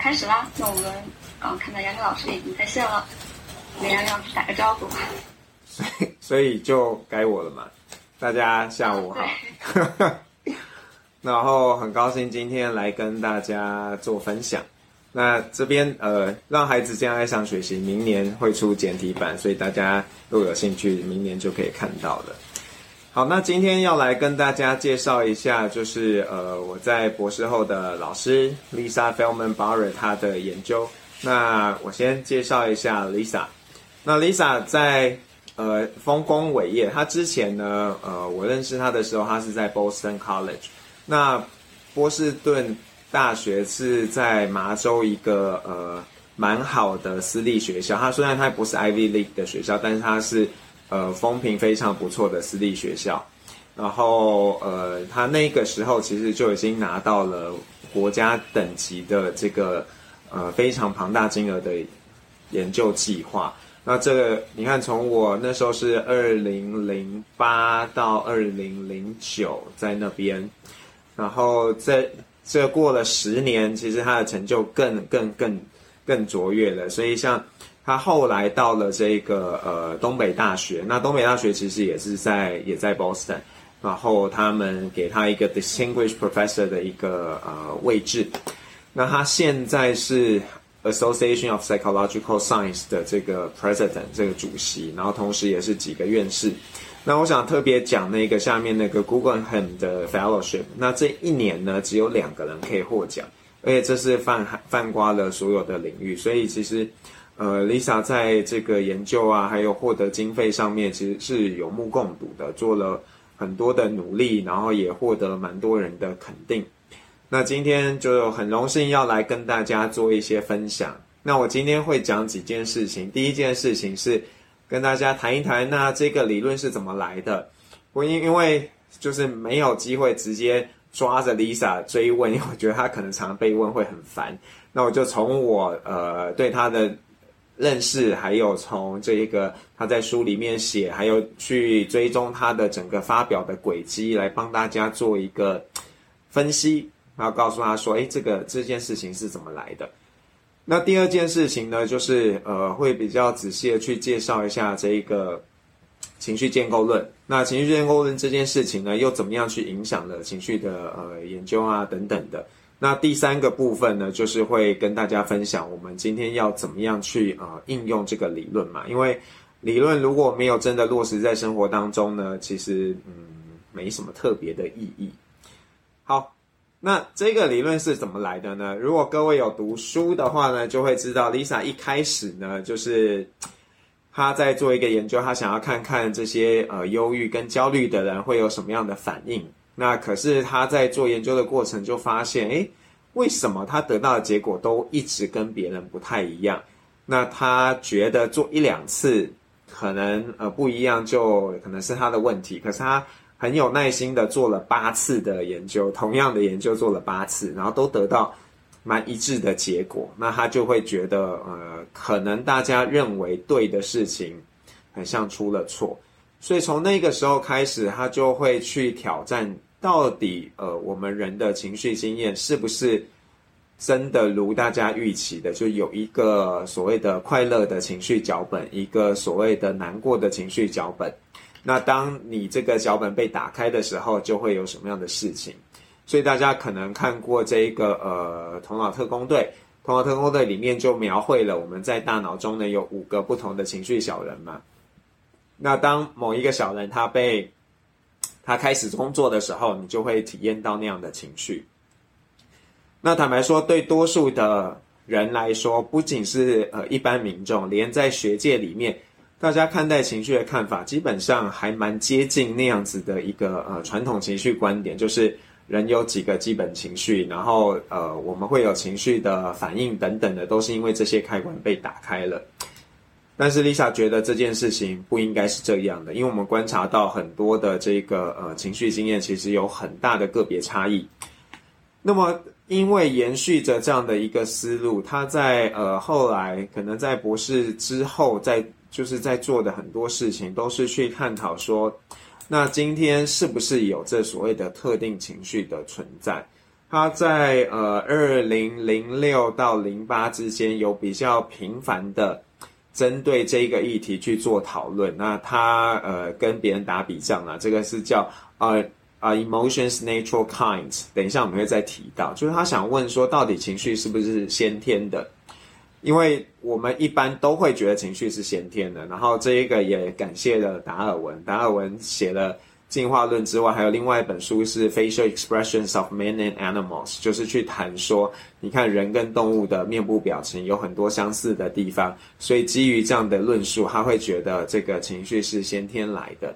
开始啦。那我们啊，看到杨柳老师已经在线了，跟杨柳老师打个招呼。所以，所以就该我了嘛。大家下午好。然后很高兴今天来跟大家做分享。那这边呃，让孩子这样爱上学习，明年会出简体版，所以大家如果有兴趣，明年就可以看到了。好，那今天要来跟大家介绍一下，就是呃，我在博士后的老师 Lisa Feldman Barrett 她的研究。那我先介绍一下 Lisa。那 Lisa 在呃丰功伟业，她之前呢，呃，我认识她的时候，她是在 Boston College。那波士顿大学是在麻州一个呃蛮好的私立学校，它虽然它不是 Ivy League 的学校，但是它是呃风评非常不错的私立学校。然后呃，他那个时候其实就已经拿到了国家等级的这个呃非常庞大金额的研究计划。那这个你看，从我那时候是二零零八到二零零九在那边，然后在。这过了十年，其实他的成就更更更更卓越了。所以像他后来到了这个呃东北大学，那东北大学其实也是在也在 Boston，然后他们给他一个 Distinguished Professor 的一个呃位置。那他现在是 Association of Psychological Science 的这个 President 这个主席，然后同时也是几个院士。那我想特别讲那个下面那个 Guggenheim 的 Fellowship，那这一年呢，只有两个人可以获奖，而且这是泛泛括了所有的领域，所以其实，呃，Lisa 在这个研究啊，还有获得经费上面，其实是有目共睹的，做了很多的努力，然后也获得了蛮多人的肯定。那今天就很荣幸要来跟大家做一些分享。那我今天会讲几件事情，第一件事情是。跟大家谈一谈，那这个理论是怎么来的？我因因为就是没有机会直接抓着 Lisa 追问，因为我觉得她可能常常被问会很烦。那我就从我呃对她的认识，还有从这一个他在书里面写，还有去追踪他的整个发表的轨迹，来帮大家做一个分析，然后告诉他说：“诶，这个这件事情是怎么来的？”那第二件事情呢，就是呃，会比较仔细的去介绍一下这一个情绪建构论。那情绪建构论这件事情呢，又怎么样去影响了情绪的呃研究啊等等的。那第三个部分呢，就是会跟大家分享我们今天要怎么样去呃应用这个理论嘛。因为理论如果没有真的落实在生活当中呢，其实嗯没什么特别的意义。好。那这个理论是怎么来的呢？如果各位有读书的话呢，就会知道 Lisa 一开始呢，就是他在做一个研究，他想要看看这些呃忧郁跟焦虑的人会有什么样的反应。那可是他在做研究的过程就发现，诶，为什么他得到的结果都一直跟别人不太一样？那他觉得做一两次可能呃不一样，就可能是他的问题。可是他。很有耐心的做了八次的研究，同样的研究做了八次，然后都得到蛮一致的结果。那他就会觉得，呃，可能大家认为对的事情，很像出了错。所以从那个时候开始，他就会去挑战，到底呃，我们人的情绪经验是不是真的如大家预期的，就有一个所谓的快乐的情绪脚本，一个所谓的难过的情绪脚本。那当你这个脚本被打开的时候，就会有什么样的事情？所以大家可能看过这一个呃《头脑特工队》，《头脑特工队》里面就描绘了我们在大脑中呢有五个不同的情绪小人嘛。那当某一个小人他被他开始工作的时候，你就会体验到那样的情绪。那坦白说，对多数的人来说，不仅是呃一般民众，连在学界里面。大家看待情绪的看法，基本上还蛮接近那样子的一个呃传统情绪观点，就是人有几个基本情绪，然后呃我们会有情绪的反应等等的，都是因为这些开关被打开了。但是 Lisa 觉得这件事情不应该是这样的，因为我们观察到很多的这个呃情绪经验其实有很大的个别差异。那么因为延续着这样的一个思路，他在呃后来可能在博士之后在。就是在做的很多事情，都是去探讨说，那今天是不是有这所谓的特定情绪的存在？他在呃二零零六到零八之间有比较频繁的针对这个议题去做讨论。那他呃跟别人打比仗啊，这个是叫呃啊 emotions natural kinds。等一下我们会再提到，就是他想问说，到底情绪是不是先天的？因为我们一般都会觉得情绪是先天的。然后这一个也感谢了达尔文，达尔文写了。进化论之外，还有另外一本书是《Facial Expressions of Men and Animals》，就是去谈说，你看人跟动物的面部表情有很多相似的地方，所以基于这样的论述，他会觉得这个情绪是先天来的。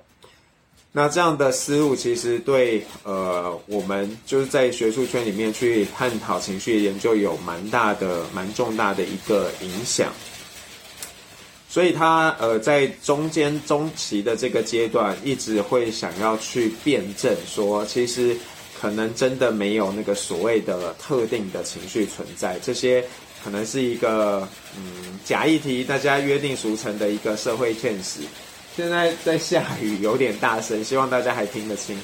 那这样的思路其实对呃我们就是在学术圈里面去探讨情绪研究有蛮大的、蛮重大的一个影响。所以他呃在中间中期的这个阶段，一直会想要去辩证说，其实可能真的没有那个所谓的特定的情绪存在，这些可能是一个嗯假议题，大家约定俗成的一个社会现实。现在在下雨，有点大声，希望大家还听得清。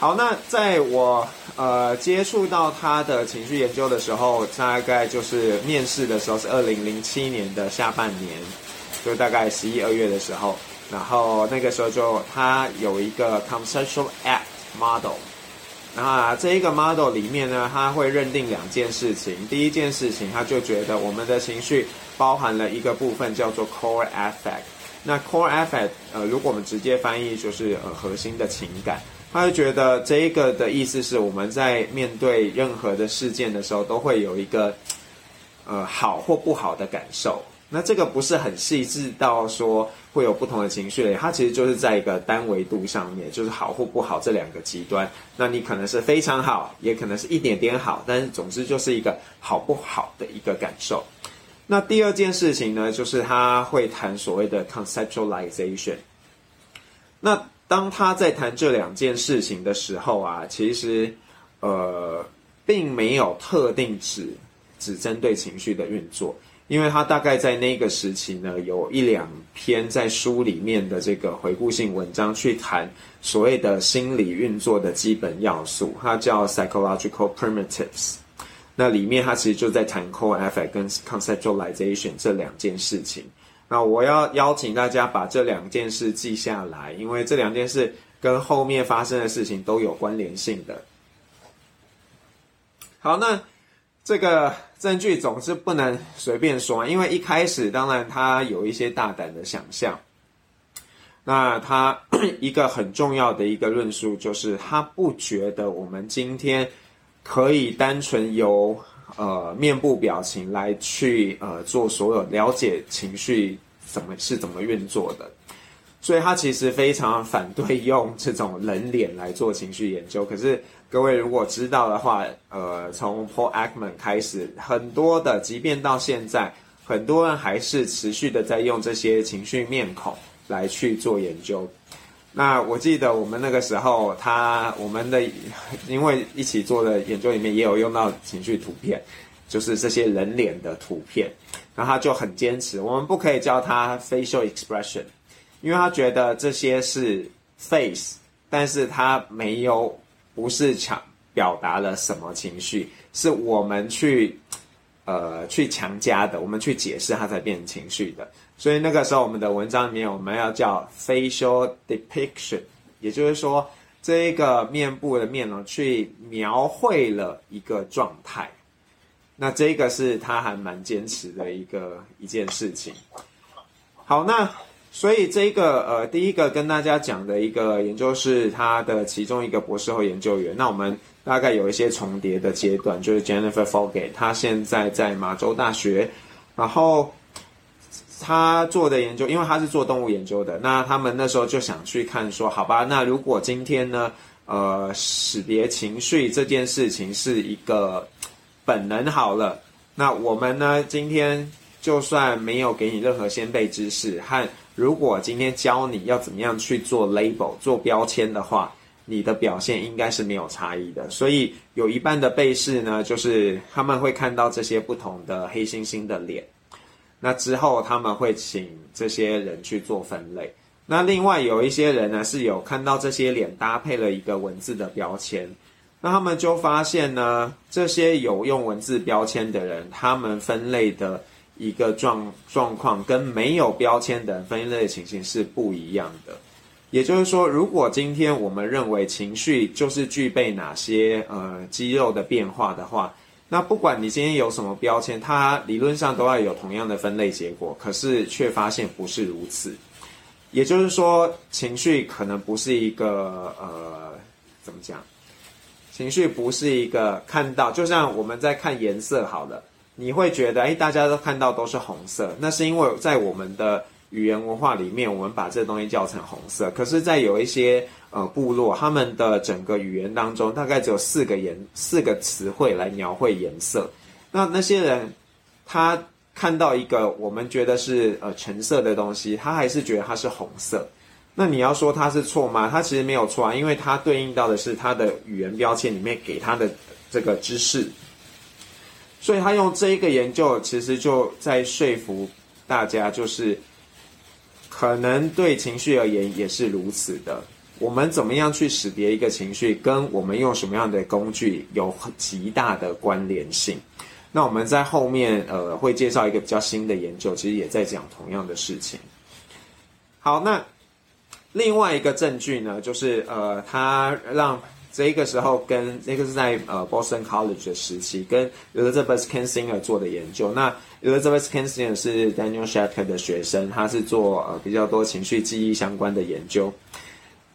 好，那在我呃接触到他的情绪研究的时候，大概就是面试的时候是二零零七年的下半年，就大概十一二月的时候，然后那个时候就他有一个 conceptual act model，那这一个 model 里面呢，他会认定两件事情，第一件事情他就觉得我们的情绪包含了一个部分叫做 core affect，那 core affect 呃如果我们直接翻译就是呃核心的情感。他就觉得这一个的意思是，我们在面对任何的事件的时候，都会有一个，呃，好或不好的感受。那这个不是很细致到说会有不同的情绪类，它其实就是在一个单维度上面，就是好或不好这两个极端。那你可能是非常好，也可能是一点点好，但是总之就是一个好不好的一个感受。那第二件事情呢，就是他会谈所谓的 conceptualization。那当他在谈这两件事情的时候啊，其实，呃，并没有特定只只针对情绪的运作，因为他大概在那个时期呢，有一两篇在书里面的这个回顾性文章去谈所谓的心理运作的基本要素，它叫 psychological primitives。那里面他其实就在谈 core affect 跟 conceptualization 这两件事情。那我要邀请大家把这两件事记下来，因为这两件事跟后面发生的事情都有关联性的。好，那这个证据总是不能随便说，因为一开始当然他有一些大胆的想象。那他 一个很重要的一个论述就是，他不觉得我们今天可以单纯由。呃，面部表情来去呃做所有了解情绪怎么是怎么运作的，所以他其实非常反对用这种人脸来做情绪研究。可是各位如果知道的话，呃，从 Paul Ekman 开始，很多的，即便到现在，很多人还是持续的在用这些情绪面孔来去做研究。那我记得我们那个时候，他我们的因为一起做的研究里面也有用到情绪图片，就是这些人脸的图片，然后他就很坚持，我们不可以叫它 facial expression，因为他觉得这些是 face，但是他没有不是强表达了什么情绪，是我们去呃去强加的，我们去解释它才变成情绪的。所以那个时候，我们的文章里面我们要叫 facial depiction，也就是说，这一个面部的面容去描绘了一个状态。那这个是他还蛮坚持的一个一件事情。好，那所以这个呃，第一个跟大家讲的一个研究是他的其中一个博士后研究员。那我们大概有一些重叠的阶段，就是 Jennifer Folgate，他现在在马州大学，然后。他做的研究，因为他是做动物研究的，那他们那时候就想去看说，好吧，那如果今天呢，呃，识别情绪这件事情是一个本能好了，那我们呢，今天就算没有给你任何先备知识，和如果今天教你要怎么样去做 label 做标签的话，你的表现应该是没有差异的。所以有一半的被试呢，就是他们会看到这些不同的黑猩猩的脸。那之后他们会请这些人去做分类。那另外有一些人呢，是有看到这些脸搭配了一个文字的标签。那他们就发现呢，这些有用文字标签的人，他们分类的一个状状况跟没有标签的人分类情形是不一样的。也就是说，如果今天我们认为情绪就是具备哪些呃肌肉的变化的话，那不管你今天有什么标签，它理论上都要有同样的分类结果，可是却发现不是如此。也就是说，情绪可能不是一个呃，怎么讲？情绪不是一个看到，就像我们在看颜色好了，你会觉得，哎，大家都看到都是红色，那是因为在我们的。语言文化里面，我们把这东西叫成红色。可是，在有一些呃部落，他们的整个语言当中，大概只有四个颜四个词汇来描绘颜色。那那些人，他看到一个我们觉得是呃橙色的东西，他还是觉得它是红色。那你要说它是错吗？它其实没有错啊，因为它对应到的是它的语言标签里面给它的这个知识。所以他用这一个研究，其实就在说服大家，就是。可能对情绪而言也是如此的。我们怎么样去识别一个情绪，跟我们用什么样的工具有极大的关联性。那我们在后面呃会介绍一个比较新的研究，其实也在讲同样的事情。好，那另外一个证据呢，就是呃，他让。这一个时候跟那个是在呃 Boston College 的时期，跟 Elizabeth Kinsinger 做的研究。那 Elizabeth Kinsinger 是 Daniel Schacter 的学生，他是做呃比较多情绪记忆相关的研究。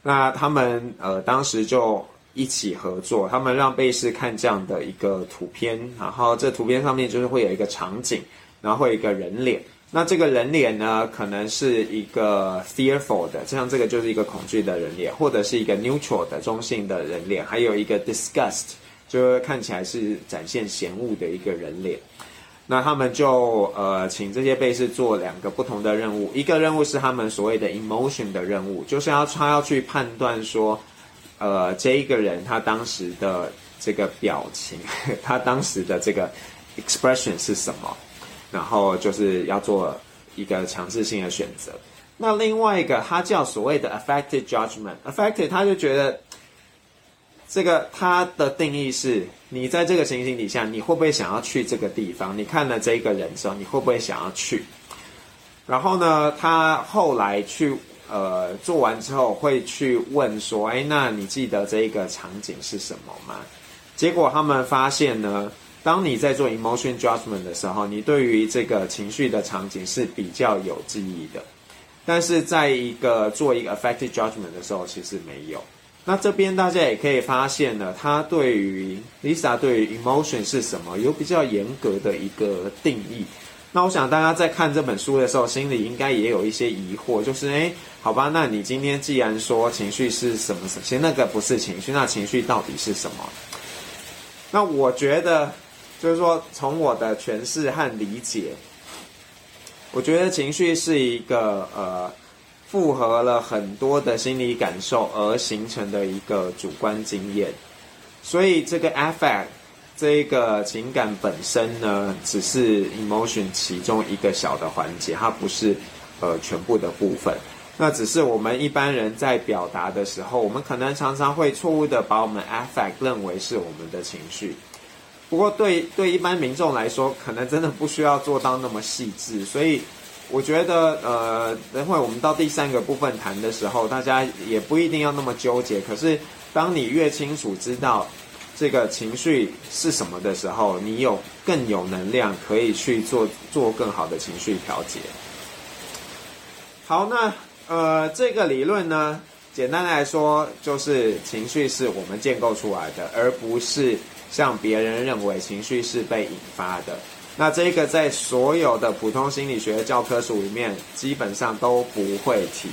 那他们呃当时就一起合作，他们让被试看这样的一个图片，然后这图片上面就是会有一个场景，然后会有一个人脸。那这个人脸呢，可能是一个 fearful 的，就像这个就是一个恐惧的人脸，或者是一个 neutral 的中性的人脸，还有一个 disgust，就看起来是展现嫌恶的一个人脸。那他们就呃请这些被试做两个不同的任务，一个任务是他们所谓的 emotion 的任务，就是要他要去判断说，呃这一个人他当时的这个表情，他当时的这个 expression 是什么。然后就是要做一个强制性的选择。那另外一个，它叫所谓的 affective judgment。affective，他就觉得这个它的定义是，你在这个情形底下，你会不会想要去这个地方？你看了这个人之后，你会不会想要去？然后呢，他后来去呃做完之后，会去问说：“哎，那你记得这一个场景是什么吗？”结果他们发现呢。当你在做 emotion judgment 的时候，你对于这个情绪的场景是比较有记忆的，但是在一个做一个 affective judgment 的时候，其实没有。那这边大家也可以发现呢，他对于 Lisa 对于 emotion 是什么有比较严格的一个定义。那我想大家在看这本书的时候，心里应该也有一些疑惑，就是诶，好吧，那你今天既然说情绪是什么，其实那个不是情绪，那情绪到底是什么？那我觉得。就是说，从我的诠释和理解，我觉得情绪是一个呃，复合了很多的心理感受而形成的一个主观经验。所以，这个 affect 这一个情感本身呢，只是 emotion 其中一个小的环节，它不是呃全部的部分。那只是我们一般人在表达的时候，我们可能常常会错误的把我们 affect 认为是我们的情绪。不过对，对一般民众来说，可能真的不需要做到那么细致。所以，我觉得，呃，等会我们到第三个部分谈的时候，大家也不一定要那么纠结。可是，当你越清楚知道这个情绪是什么的时候，你有更有能量可以去做做更好的情绪调节。好，那呃，这个理论呢，简单来说，就是情绪是我们建构出来的，而不是。像别人认为情绪是被引发的，那这个在所有的普通心理学教科书里面基本上都不会提，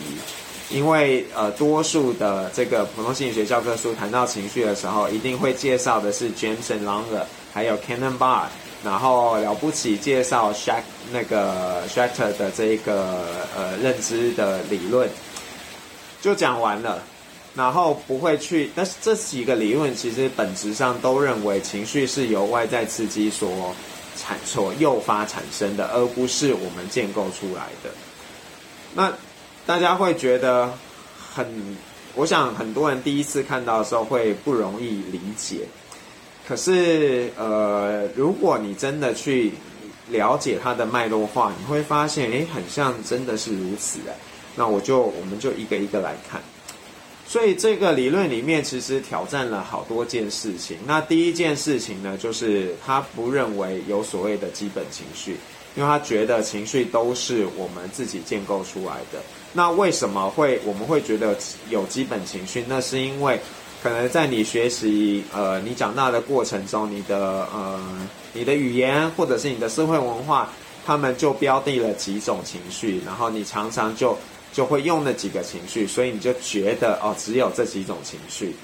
因为呃多数的这个普通心理学教科书谈到情绪的时候，一定会介绍的是 James and Langer，还有 Cannon Bar，然后了不起介绍 Shack 那个 Schachter 的这个呃认知的理论，就讲完了。然后不会去，但是这几个理论其实本质上都认为情绪是由外在刺激所产所诱发产生的，而不是我们建构出来的。那大家会觉得很我想很多人第一次看到的时候会不容易理解。可是，呃，如果你真的去了解它的脉络化，你会发现，诶，很像真的是如此的。那我就我们就一个一个来看。所以这个理论里面其实挑战了好多件事情。那第一件事情呢，就是他不认为有所谓的基本情绪，因为他觉得情绪都是我们自己建构出来的。那为什么会我们会觉得有基本情绪？那是因为可能在你学习呃你长大的过程中，你的呃你的语言或者是你的社会文化，他们就标定了几种情绪，然后你常常就。就会用那几个情绪，所以你就觉得哦，只有这几种情绪。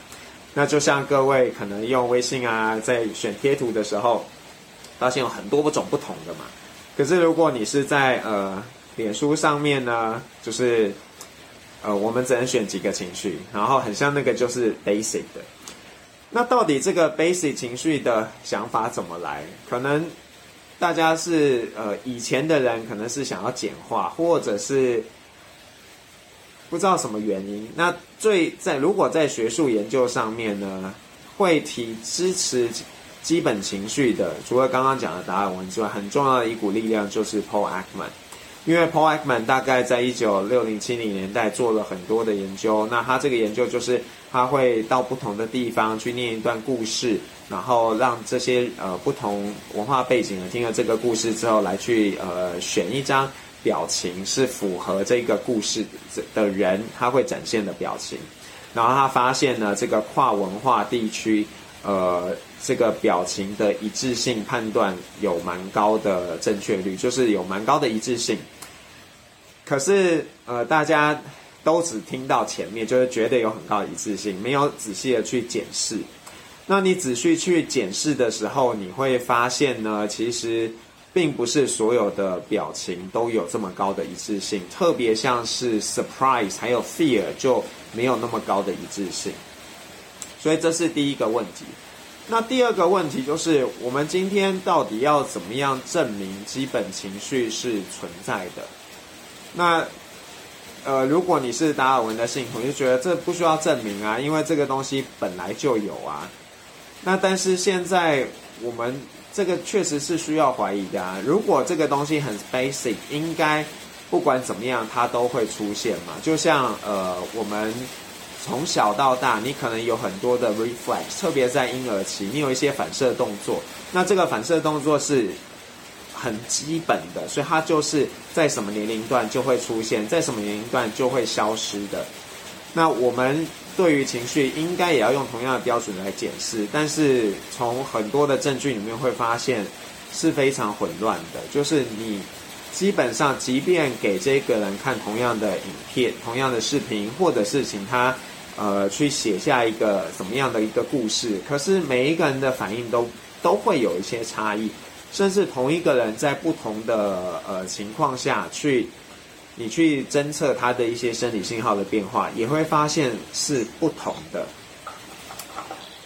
那就像各位可能用微信啊，在选贴图的时候，发现有很多种不同的嘛。可是如果你是在呃脸书上面呢，就是呃我们只能选几个情绪，然后很像那个就是 basic 的。那到底这个 basic 情绪的想法怎么来？可能大家是呃以前的人可能是想要简化，或者是。不知道什么原因，那最在如果在学术研究上面呢，会提支持基本情绪的，除了刚刚讲的达尔文之外，很重要的一股力量就是 Paul Ekman，因为 Paul Ekman 大概在一九六零七零年代做了很多的研究，那他这个研究就是他会到不同的地方去念一段故事，然后让这些呃不同文化背景的听了这个故事之后，来去呃选一张。表情是符合这个故事的人，他会展现的表情。然后他发现呢，这个跨文化地区，呃，这个表情的一致性判断有蛮高的正确率，就是有蛮高的一致性。可是，呃，大家都只听到前面，就是觉得有很高的一致性，没有仔细的去检视。那你仔细去检视的时候，你会发现呢，其实。并不是所有的表情都有这么高的一致性，特别像是 surprise 还有 fear 就没有那么高的一致性，所以这是第一个问题。那第二个问题就是，我们今天到底要怎么样证明基本情绪是存在的？那呃，如果你是达尔文的信徒，就觉得这不需要证明啊，因为这个东西本来就有啊。那但是现在我们。这个确实是需要怀疑的啊！如果这个东西很 basic，应该不管怎么样它都会出现嘛。就像呃，我们从小到大，你可能有很多的 reflex，特别在婴儿期，你有一些反射动作。那这个反射动作是很基本的，所以它就是在什么年龄段就会出现，在什么年龄段就会消失的。那我们。对于情绪，应该也要用同样的标准来检视，但是从很多的证据里面会发现是非常混乱的。就是你基本上，即便给这个人看同样的影片、同样的视频，或者是请他呃去写下一个怎么样的一个故事，可是每一个人的反应都都会有一些差异，甚至同一个人在不同的呃情况下去。你去侦测它的一些生理信号的变化，也会发现是不同的。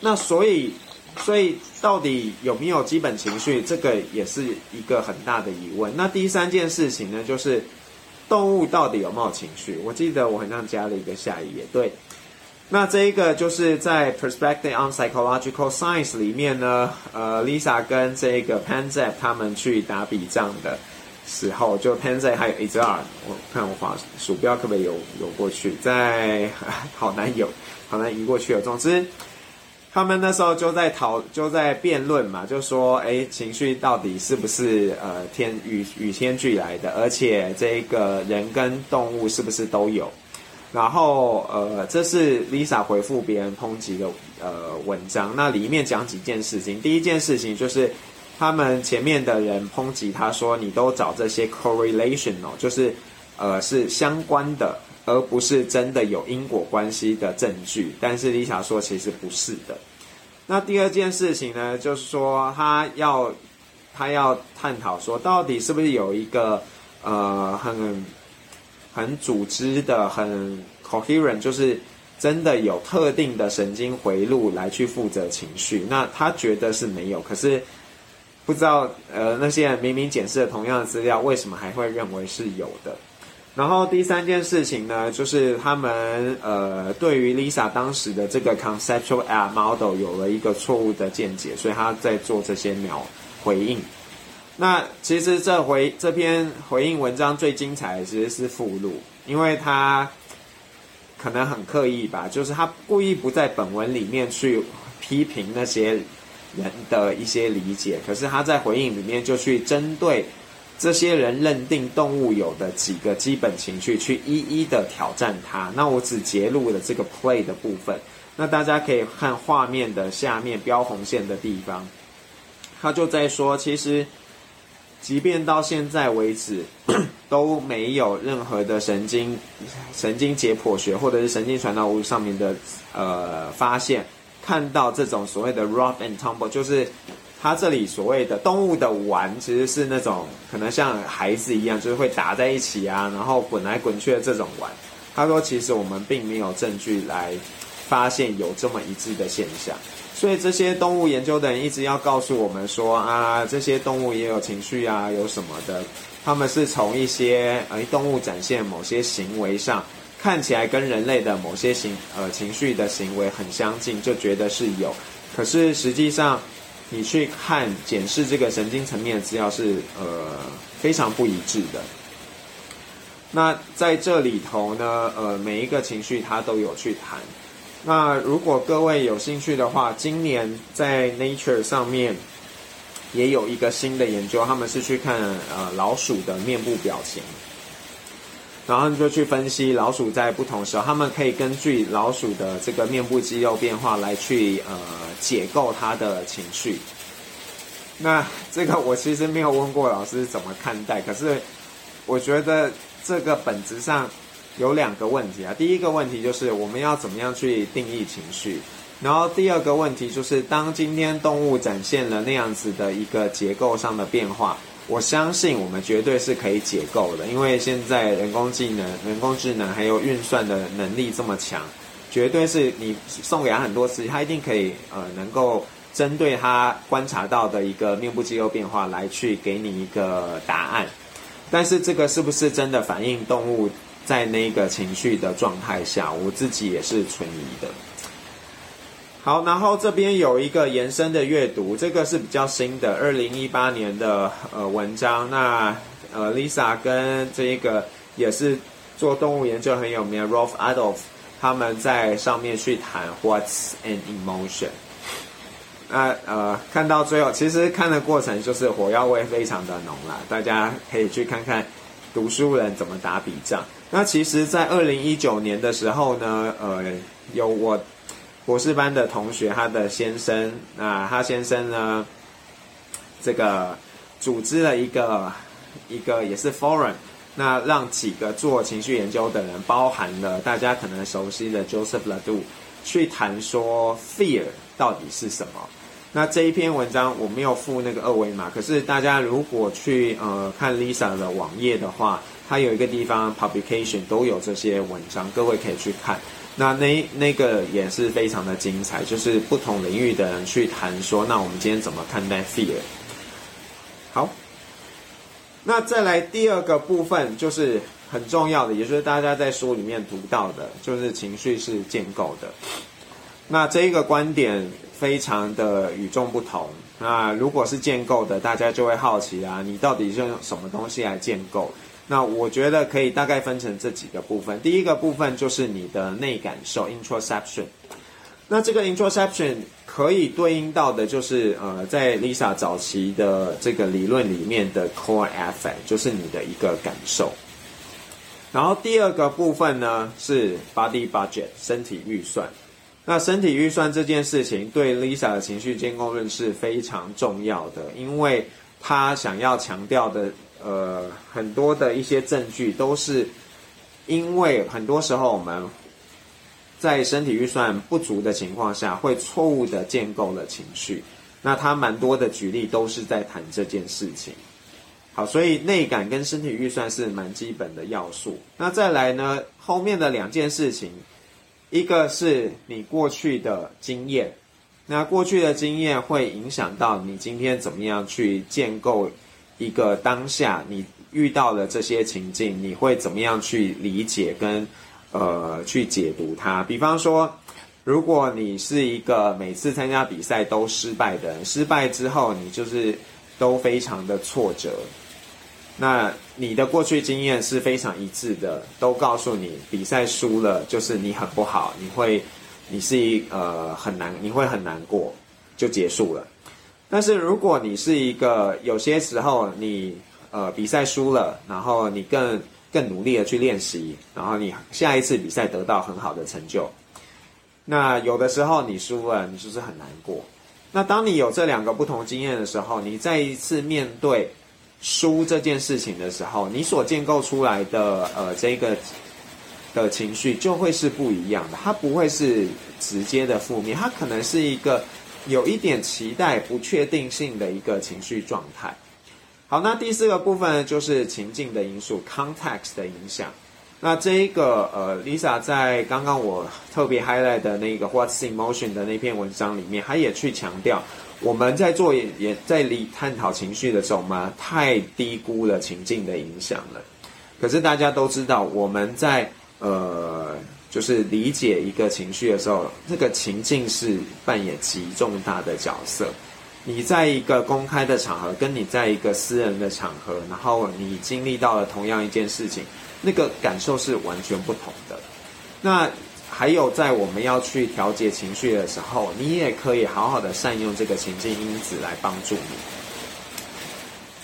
那所以，所以到底有没有基本情绪，这个也是一个很大的疑问。那第三件事情呢，就是动物到底有没有情绪？我记得我好像加了一个下一页。对，那这一个就是在《Perspective on Psychological Science》里面呢，呃，Lisa 跟这个 p a n z e p 他们去打比仗的。时候就 p e n z e 还有 HR，我看我滑鼠标可不可以游游过去？在好难游，好难移过去了。总之，他们那时候就在讨，就在辩论嘛，就说，哎，情绪到底是不是呃天与与天俱来的？而且这个人跟动物是不是都有？然后呃，这是 Lisa 回复别人抨击的呃文章。那里面讲几件事情，第一件事情就是。他们前面的人抨击他说：“你都找这些 correlation 哦，就是，呃，是相关的，而不是真的有因果关系的证据。”但是 Lisa 说其实不是的。那第二件事情呢，就是说他要他要探讨说，到底是不是有一个呃很很组织的、很 coherent，就是真的有特定的神经回路来去负责情绪？那他觉得是没有，可是。不知道，呃，那些人明明检视了同样的资料，为什么还会认为是有的？然后第三件事情呢，就是他们呃对于 Lisa 当时的这个 conceptual app model 有了一个错误的见解，所以他在做这些秒回应。那其实这回这篇回应文章最精彩的其实是附录，因为他可能很刻意吧，就是他故意不在本文里面去批评那些人的一些理解，可是他在回应里面就去针对。这些人认定动物有的几个基本情绪，去一一的挑战它。那我只截录了这个 play 的部分，那大家可以看画面的下面标红线的地方，他就在说，其实即便到现在为止，都没有任何的神经神经解剖学或者是神经传导物上面的呃发现，看到这种所谓的 rough and tumble，就是。他这里所谓的动物的玩，其实是那种可能像孩子一样，就是会打在一起啊，然后滚来滚去的这种玩。他说，其实我们并没有证据来发现有这么一致的现象。所以这些动物研究的人一直要告诉我们说啊，这些动物也有情绪啊，有什么的。他们是从一些呃动物展现某些行为上，看起来跟人类的某些行呃情绪的行为很相近，就觉得是有。可是实际上。你去看检视这个神经层面的资料是呃非常不一致的。那在这里头呢，呃每一个情绪它都有去谈。那如果各位有兴趣的话，今年在 Nature 上面也有一个新的研究，他们是去看呃老鼠的面部表情。然后你就去分析老鼠在不同时候，他们可以根据老鼠的这个面部肌肉变化来去呃解构它的情绪。那这个我其实没有问过老师怎么看待，可是我觉得这个本质上有两个问题啊。第一个问题就是我们要怎么样去定义情绪，然后第二个问题就是当今天动物展现了那样子的一个结构上的变化。我相信我们绝对是可以解构的，因为现在人工技能、人工智能还有运算的能力这么强，绝对是你送给他很多次，他一定可以呃能够针对他观察到的一个面部肌肉变化来去给你一个答案。但是这个是不是真的反映动物在那个情绪的状态下，我自己也是存疑的。好，然后这边有一个延伸的阅读，这个是比较新的，二零一八年的呃文章。那呃，Lisa 跟这一个也是做动物研究很有名的 Rolf Adolf，他们在上面去谈 What's an emotion？那呃，看到最后，其实看的过程就是火药味非常的浓啦，大家可以去看看读书人怎么打笔仗。那其实，在二零一九年的时候呢，呃，有我。博士班的同学，他的先生，那他先生呢，这个组织了一个一个也是 forum，那让几个做情绪研究的人，包含了大家可能熟悉的 Joseph LeDoux，去谈说 fear 到底是什么。那这一篇文章我没有附那个二维码，可是大家如果去呃看 Lisa 的网页的话，它有一个地方 publication 都有这些文章，各位可以去看。那那那个也是非常的精彩，就是不同领域的人去谈说，那我们今天怎么看待 fear？好，那再来第二个部分就是很重要的，也就是大家在书里面读到的，就是情绪是建构的。那这一个观点非常的与众不同。那如果是建构的，大家就会好奇啊，你到底是用什么东西来建构？那我觉得可以大概分成这几个部分。第一个部分就是你的内感受 （introspection）。那这个 introspection 可以对应到的就是呃，在 Lisa 早期的这个理论里面的 core affect，就是你的一个感受。然后第二个部分呢是 body budget，身体预算。那身体预算这件事情对 Lisa 的情绪建构论是非常重要的，因为他想要强调的。呃，很多的一些证据都是因为很多时候我们在身体预算不足的情况下，会错误的建构了情绪。那他蛮多的举例都是在谈这件事情。好，所以内感跟身体预算是蛮基本的要素。那再来呢，后面的两件事情，一个是你过去的经验，那过去的经验会影响到你今天怎么样去建构。一个当下你遇到的这些情境，你会怎么样去理解跟呃去解读它？比方说，如果你是一个每次参加比赛都失败的人，失败之后你就是都非常的挫折。那你的过去经验是非常一致的，都告诉你比赛输了就是你很不好，你会，你是一呃很难，你会很难过，就结束了。但是如果你是一个有些时候你呃比赛输了，然后你更更努力的去练习，然后你下一次比赛得到很好的成就，那有的时候你输了，你就是很难过。那当你有这两个不同经验的时候，你再一次面对。输这件事情的时候，你所建构出来的呃这个的情绪就会是不一样的，它不会是直接的负面，它可能是一个有一点期待、不确定性的一个情绪状态。好，那第四个部分，就是情境的因素 （context） 的影响。那这一个呃，Lisa 在刚刚我特别 highlight 的那个 What's Emotion 的那篇文章里面，她也去强调。我们在做也在理探讨情绪的时候，嘛太低估了情境的影响了。可是大家都知道，我们在呃，就是理解一个情绪的时候，这个情境是扮演极重大的角色。你在一个公开的场合，跟你在一个私人的场合，然后你经历到了同样一件事情，那个感受是完全不同的。那。还有，在我们要去调节情绪的时候，你也可以好好的善用这个情境因子来帮助你。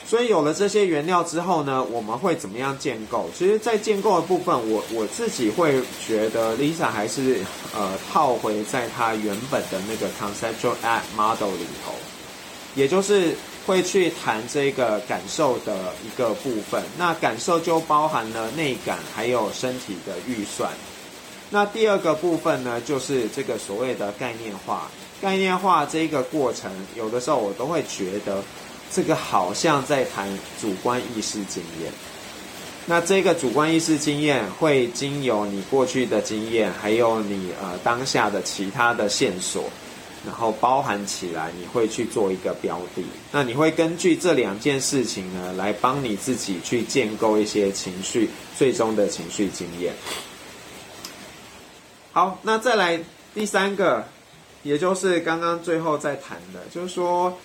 所以有了这些原料之后呢，我们会怎么样建构？其实，在建构的部分，我我自己会觉得，Lisa 还是呃套回在她原本的那个 conceptual act model 里头，也就是会去谈这个感受的一个部分。那感受就包含了内感，还有身体的预算。那第二个部分呢，就是这个所谓的概念化。概念化这一个过程，有的时候我都会觉得，这个好像在谈主观意识经验。那这个主观意识经验会经由你过去的经验，还有你呃当下的其他的线索，然后包含起来，你会去做一个标的。那你会根据这两件事情呢，来帮你自己去建构一些情绪，最终的情绪经验。好，那再来第三个，也就是刚刚最后在谈的，就是说，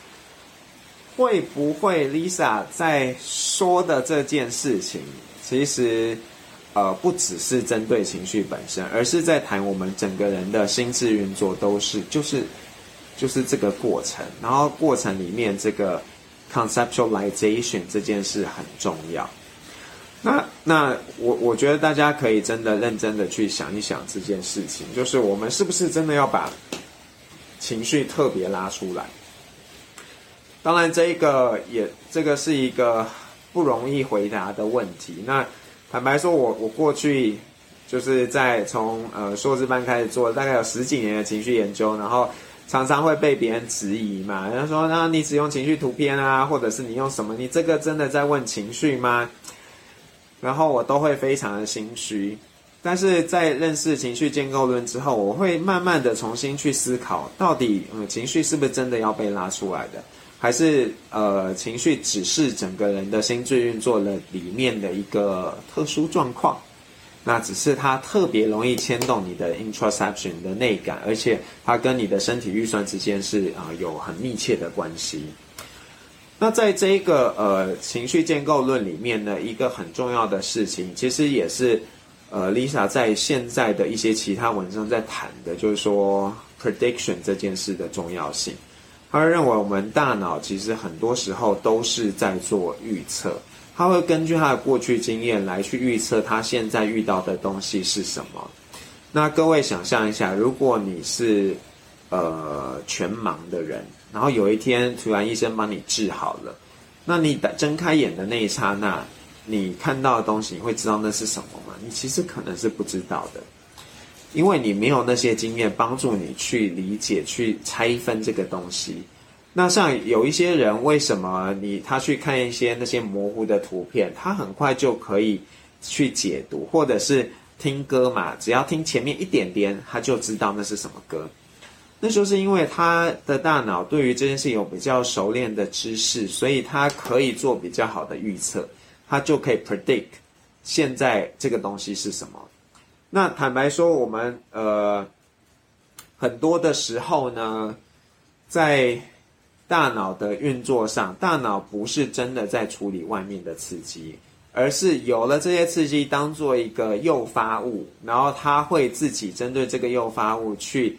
会不会 Lisa 在说的这件事情，其实呃不只是针对情绪本身，而是在谈我们整个人的心智运作都是，就是就是这个过程，然后过程里面这个 conceptualization 这件事很重要。那那我我觉得大家可以真的认真的去想一想这件事情，就是我们是不是真的要把情绪特别拉出来？当然，这一个也这个是一个不容易回答的问题。那坦白说，我我过去就是在从呃硕士班开始做，大概有十几年的情绪研究，然后常常会被别人质疑嘛，人家说，那你只用情绪图片啊，或者是你用什么？你这个真的在问情绪吗？然后我都会非常的心虚，但是在认识情绪建构论之后，我会慢慢的重新去思考，到底嗯情绪是不是真的要被拉出来的，还是呃情绪只是整个人的心智运作了里面的一个特殊状况，那只是它特别容易牵动你的 introspection 的内感，而且它跟你的身体预算之间是啊、有很密切的关系。那在这一个呃情绪建构论里面呢，一个很重要的事情，其实也是呃 Lisa 在现在的一些其他文章在谈的，就是说 prediction 这件事的重要性。他认为我们大脑其实很多时候都是在做预测，他会根据他的过去经验来去预测他现在遇到的东西是什么。那各位想象一下，如果你是呃全盲的人。然后有一天，突然医生帮你治好了，那你睁开眼的那一刹那，你看到的东西，你会知道那是什么吗？你其实可能是不知道的，因为你没有那些经验帮助你去理解、去拆分这个东西。那像有一些人，为什么你他去看一些那些模糊的图片，他很快就可以去解读，或者是听歌嘛，只要听前面一点点，他就知道那是什么歌。那就是因为他的大脑对于这件事有比较熟练的知识，所以他可以做比较好的预测，他就可以 predict 现在这个东西是什么。那坦白说，我们呃很多的时候呢，在大脑的运作上，大脑不是真的在处理外面的刺激。而是有了这些刺激当做一个诱发物，然后它会自己针对这个诱发物去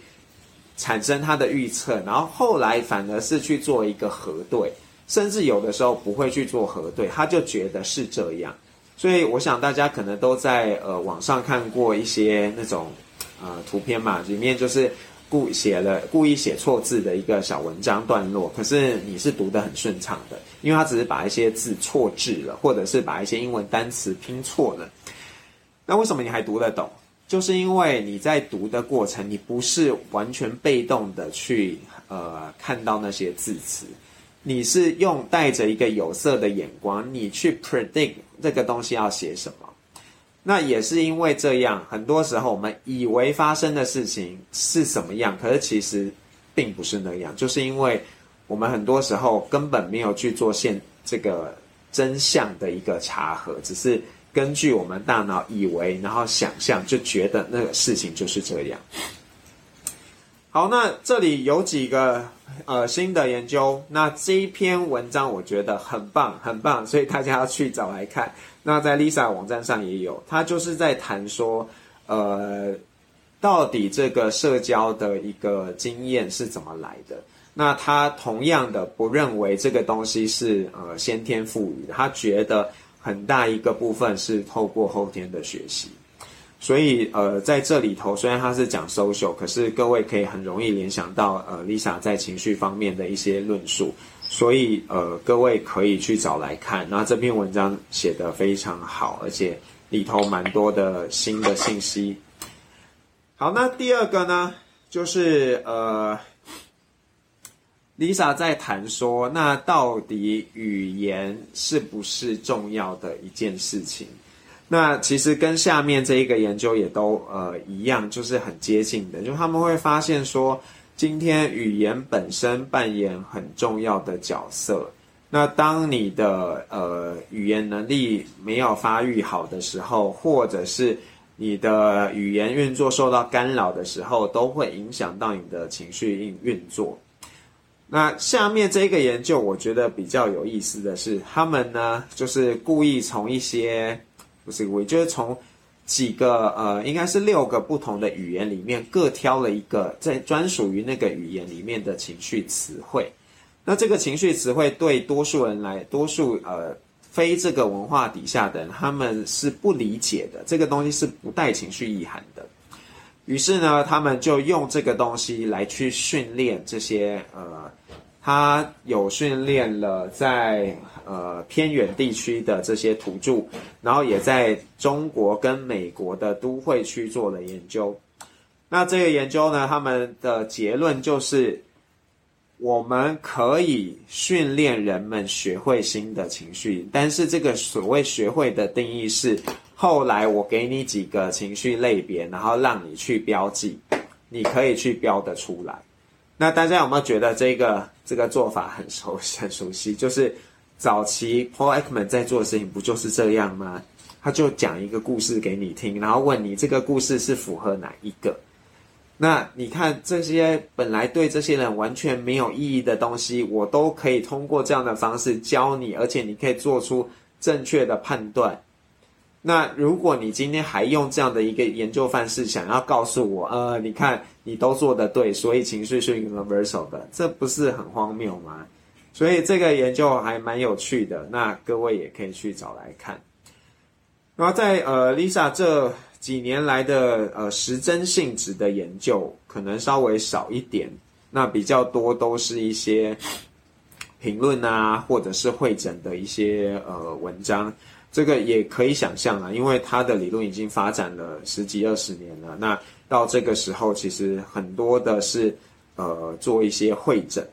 产生它的预测，然后后来反而是去做一个核对，甚至有的时候不会去做核对，他就觉得是这样。所以我想大家可能都在呃网上看过一些那种呃图片嘛，里面就是。故写了故意写错字的一个小文章段落，可是你是读得很顺畅的，因为他只是把一些字错字了，或者是把一些英文单词拼错了。那为什么你还读得懂？就是因为你在读的过程，你不是完全被动的去呃看到那些字词，你是用带着一个有色的眼光，你去 predict 这个东西要写什么。那也是因为这样，很多时候我们以为发生的事情是什么样，可是其实并不是那样，就是因为我们很多时候根本没有去做现这个真相的一个查核，只是根据我们大脑以为，然后想象就觉得那个事情就是这样。好，那这里有几个呃新的研究，那这一篇文章我觉得很棒，很棒，所以大家要去找来看。那在 Lisa 网站上也有，他就是在谈说，呃，到底这个社交的一个经验是怎么来的？那他同样的不认为这个东西是呃先天赋予的，他觉得很大一个部分是透过后天的学习。所以呃，在这里头虽然他是讲 social，可是各位可以很容易联想到呃 Lisa 在情绪方面的一些论述。所以，呃，各位可以去找来看。那这篇文章写得非常好，而且里头蛮多的新的信息。好，那第二个呢，就是呃，Lisa 在谈说，那到底语言是不是重要的一件事情？那其实跟下面这一个研究也都呃一样，就是很接近的，就他们会发现说。今天语言本身扮演很重要的角色。那当你的呃语言能力没有发育好的时候，或者是你的语言运作受到干扰的时候，都会影响到你的情绪运运作。那下面这个研究，我觉得比较有意思的是，他们呢就是故意从一些不是故意，就是从。几个呃，应该是六个不同的语言里面，各挑了一个在专属于那个语言里面的情绪词汇。那这个情绪词汇对多数人来，多数呃非这个文化底下的人，他们是不理解的。这个东西是不带情绪意涵的。于是呢，他们就用这个东西来去训练这些呃。他有训练了在呃偏远地区的这些土著，然后也在中国跟美国的都会区做了研究。那这个研究呢，他们的结论就是，我们可以训练人们学会新的情绪，但是这个所谓学会的定义是，后来我给你几个情绪类别，然后让你去标记，你可以去标得出来。那大家有没有觉得这个这个做法很熟很熟悉？就是早期 Paul Ekman 在做的事情不就是这样吗？他就讲一个故事给你听，然后问你这个故事是符合哪一个？那你看这些本来对这些人完全没有意义的东西，我都可以通过这样的方式教你，而且你可以做出正确的判断。那如果你今天还用这样的一个研究范式，想要告诉我，呃，你看你都做得对，所以情绪是 universal 的，这不是很荒谬吗？所以这个研究还蛮有趣的，那各位也可以去找来看。然后在呃 Lisa 这几年来的呃时针性质的研究，可能稍微少一点，那比较多都是一些评论啊，或者是会诊的一些呃文章。这个也可以想象啊，因为他的理论已经发展了十几二十年了。那到这个时候，其实很多的是呃做一些会诊。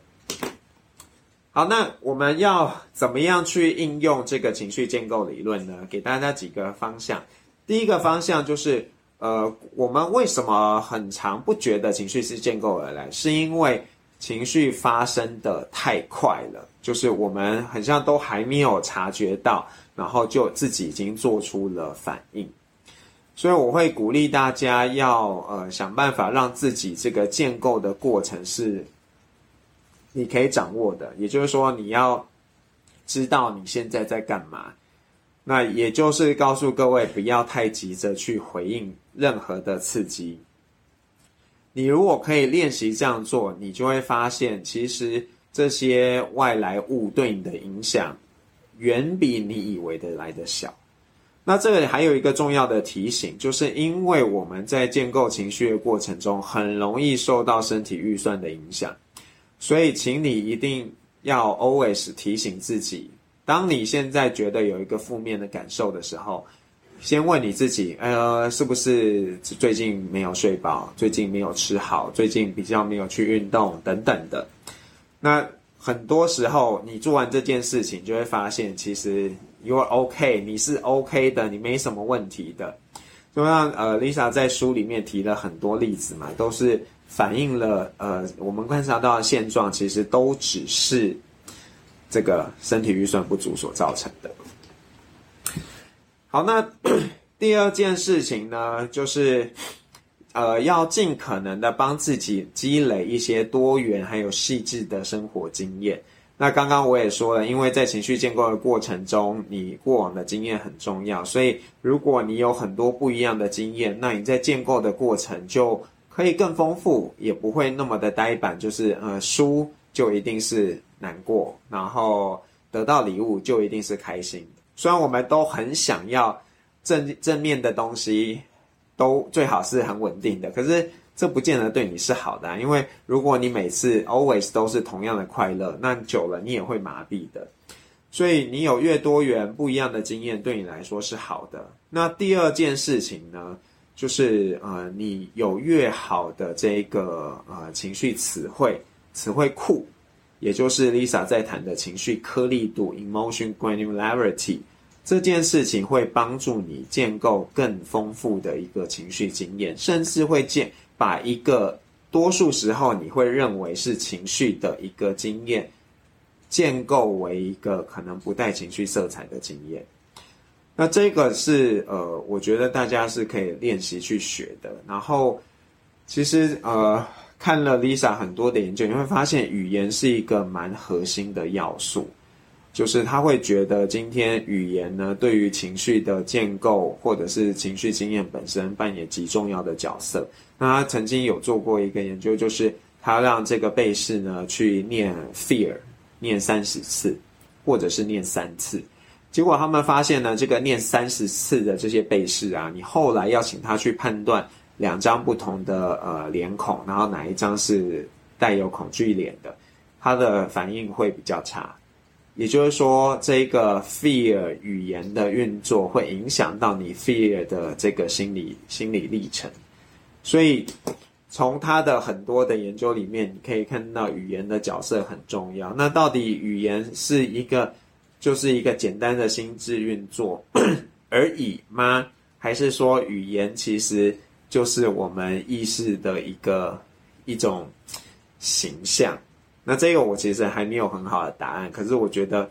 好，那我们要怎么样去应用这个情绪建构理论呢？给大家几个方向。第一个方向就是，呃，我们为什么很常不觉得情绪是建构而来？是因为情绪发生的太快了，就是我们好像都还没有察觉到，然后就自己已经做出了反应。所以我会鼓励大家要呃想办法让自己这个建构的过程是你可以掌握的，也就是说你要知道你现在在干嘛。那也就是告诉各位，不要太急着去回应任何的刺激。你如果可以练习这样做，你就会发现，其实这些外来物对你的影响，远比你以为的来得小。那这里还有一个重要的提醒，就是因为我们在建构情绪的过程中，很容易受到身体预算的影响，所以请你一定要 always 提醒自己。当你现在觉得有一个负面的感受的时候，先问你自己：呃，是不是最近没有睡饱？最近没有吃好？最近比较没有去运动等等的。那很多时候，你做完这件事情，就会发现其实 you're OK，你是 OK 的，你没什么问题的。就像呃，Lisa 在书里面提了很多例子嘛，都是反映了呃，我们观察到的现状，其实都只是。这个身体预算不足所造成的。好，那 第二件事情呢，就是呃，要尽可能的帮自己积累一些多元还有细致的生活经验。那刚刚我也说了，因为在情绪建构的过程中，你过往的经验很重要，所以如果你有很多不一样的经验，那你在建构的过程就可以更丰富，也不会那么的呆板，就是呃，输就一定是。难过，然后得到礼物就一定是开心。虽然我们都很想要正正面的东西，都最好是很稳定的，可是这不见得对你是好的啊。因为如果你每次 always 都是同样的快乐，那久了你也会麻痹的。所以你有越多元不一样的经验，对你来说是好的。那第二件事情呢，就是呃，你有越好的这个呃情绪词汇词汇库。也就是 Lisa 在谈的情绪颗粒度 （emotion granularity） 这件事情，会帮助你建构更丰富的一个情绪经验，甚至会建把一个多数时候你会认为是情绪的一个经验，建构为一个可能不带情绪色彩的经验。那这个是呃，我觉得大家是可以练习去学的。然后，其实呃。看了 Lisa 很多的研究，你会发现语言是一个蛮核心的要素，就是他会觉得今天语言呢，对于情绪的建构或者是情绪经验本身扮演极重要的角色。那他曾经有做过一个研究，就是他让这个被试呢去念 fear，念三十次，或者是念三次，结果他们发现呢，这个念三十次的这些被试啊，你后来要请他去判断。两张不同的呃脸孔，然后哪一张是带有恐惧脸的，他的反应会比较差。也就是说，这个 fear 语言的运作会影响到你 fear 的这个心理心理历程。所以，从他的很多的研究里面，你可以看到语言的角色很重要。那到底语言是一个就是一个简单的心智运作 而已吗？还是说语言其实？就是我们意识的一个一种形象，那这个我其实还没有很好的答案，可是我觉得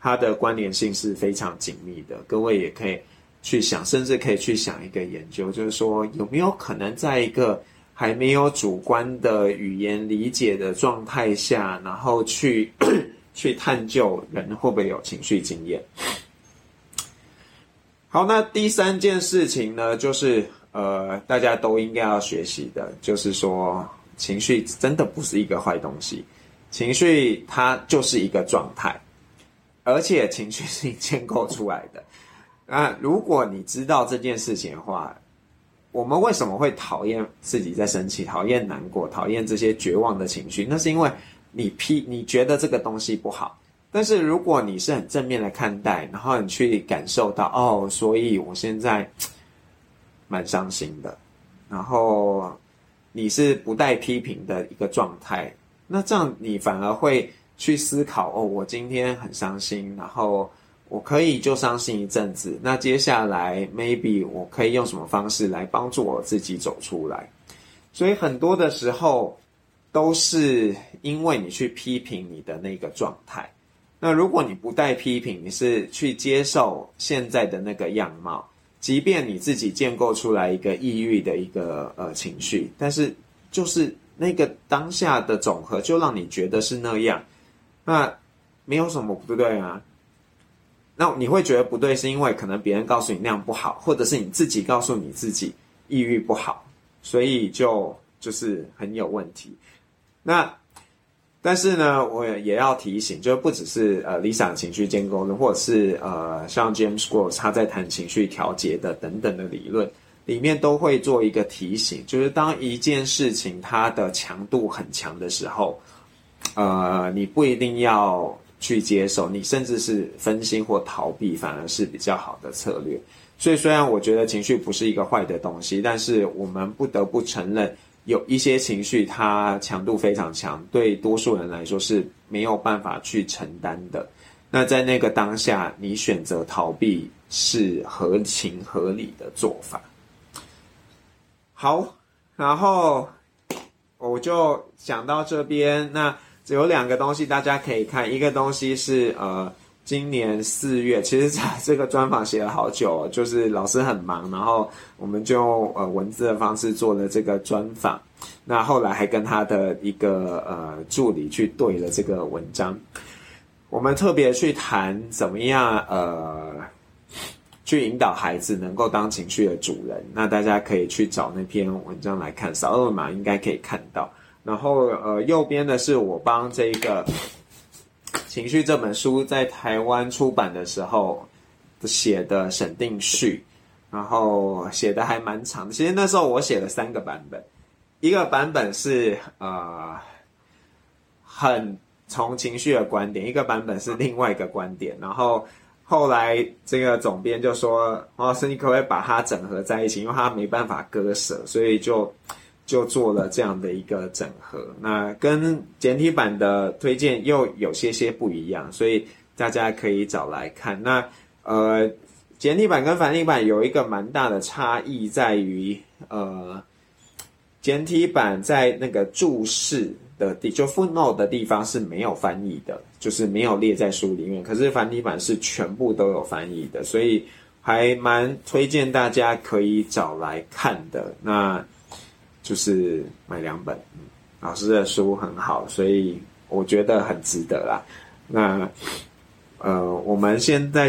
它的关联性是非常紧密的。各位也可以去想，甚至可以去想一个研究，就是说有没有可能在一个还没有主观的语言理解的状态下，然后去 去探究人会不会有情绪经验。好，那第三件事情呢，就是。呃，大家都应该要学习的，就是说，情绪真的不是一个坏东西，情绪它就是一个状态，而且情绪是建构出来的。那如果你知道这件事情的话，我们为什么会讨厌自己在生气、讨厌难过、讨厌这些绝望的情绪？那是因为你批，你觉得这个东西不好。但是如果你是很正面的看待，然后你去感受到，哦，所以我现在。蛮伤心的，然后你是不带批评的一个状态，那这样你反而会去思考哦，我今天很伤心，然后我可以就伤心一阵子，那接下来 maybe 我可以用什么方式来帮助我自己走出来？所以很多的时候都是因为你去批评你的那个状态。那如果你不带批评，你是去接受现在的那个样貌，即便你自己建构出来一个抑郁的一个呃情绪，但是就是那个当下的总和就让你觉得是那样，那没有什么不对啊。那你会觉得不对，是因为可能别人告诉你那样不好，或者是你自己告诉你自己抑郁不好，所以就就是很有问题。那但是呢，我也要提醒，就不只是呃 Lisa 情绪建构论，或者是呃像 James Gross 他在谈情绪调节的等等的理论里面，都会做一个提醒，就是当一件事情它的强度很强的时候，呃，你不一定要。去接受你，甚至是分心或逃避，反而是比较好的策略。所以，虽然我觉得情绪不是一个坏的东西，但是我们不得不承认，有一些情绪它强度非常强，对多数人来说是没有办法去承担的。那在那个当下，你选择逃避是合情合理的做法。好，然后我就讲到这边，那。只有两个东西大家可以看，一个东西是呃，今年四月，其实这个专访写了好久，就是老师很忙，然后我们就用呃文字的方式做了这个专访，那后来还跟他的一个呃助理去对了这个文章，我们特别去谈怎么样呃，去引导孩子能够当情绪的主人，那大家可以去找那篇文章来看，扫二维码应该可以看到。然后，呃，右边的是我帮这个《情绪》这本书在台湾出版的时候写的审定序，然后写的还蛮长。其实那时候我写了三个版本，一个版本是呃很从情绪的观点，一个版本是另外一个观点。然后后来这个总编就说：“黄老师，你可不可以把它整合在一起？因为他没办法割舍，所以就。”就做了这样的一个整合，那跟简体版的推荐又有些些不一样，所以大家可以找来看。那呃，简体版跟繁体版有一个蛮大的差异在于，呃，简体版在那个注释的地，就 footnote 的地方是没有翻译的，就是没有列在书里面。可是繁体版是全部都有翻译的，所以还蛮推荐大家可以找来看的。那。就是买两本，老师的书很好，所以我觉得很值得啦。那，呃，我们现在。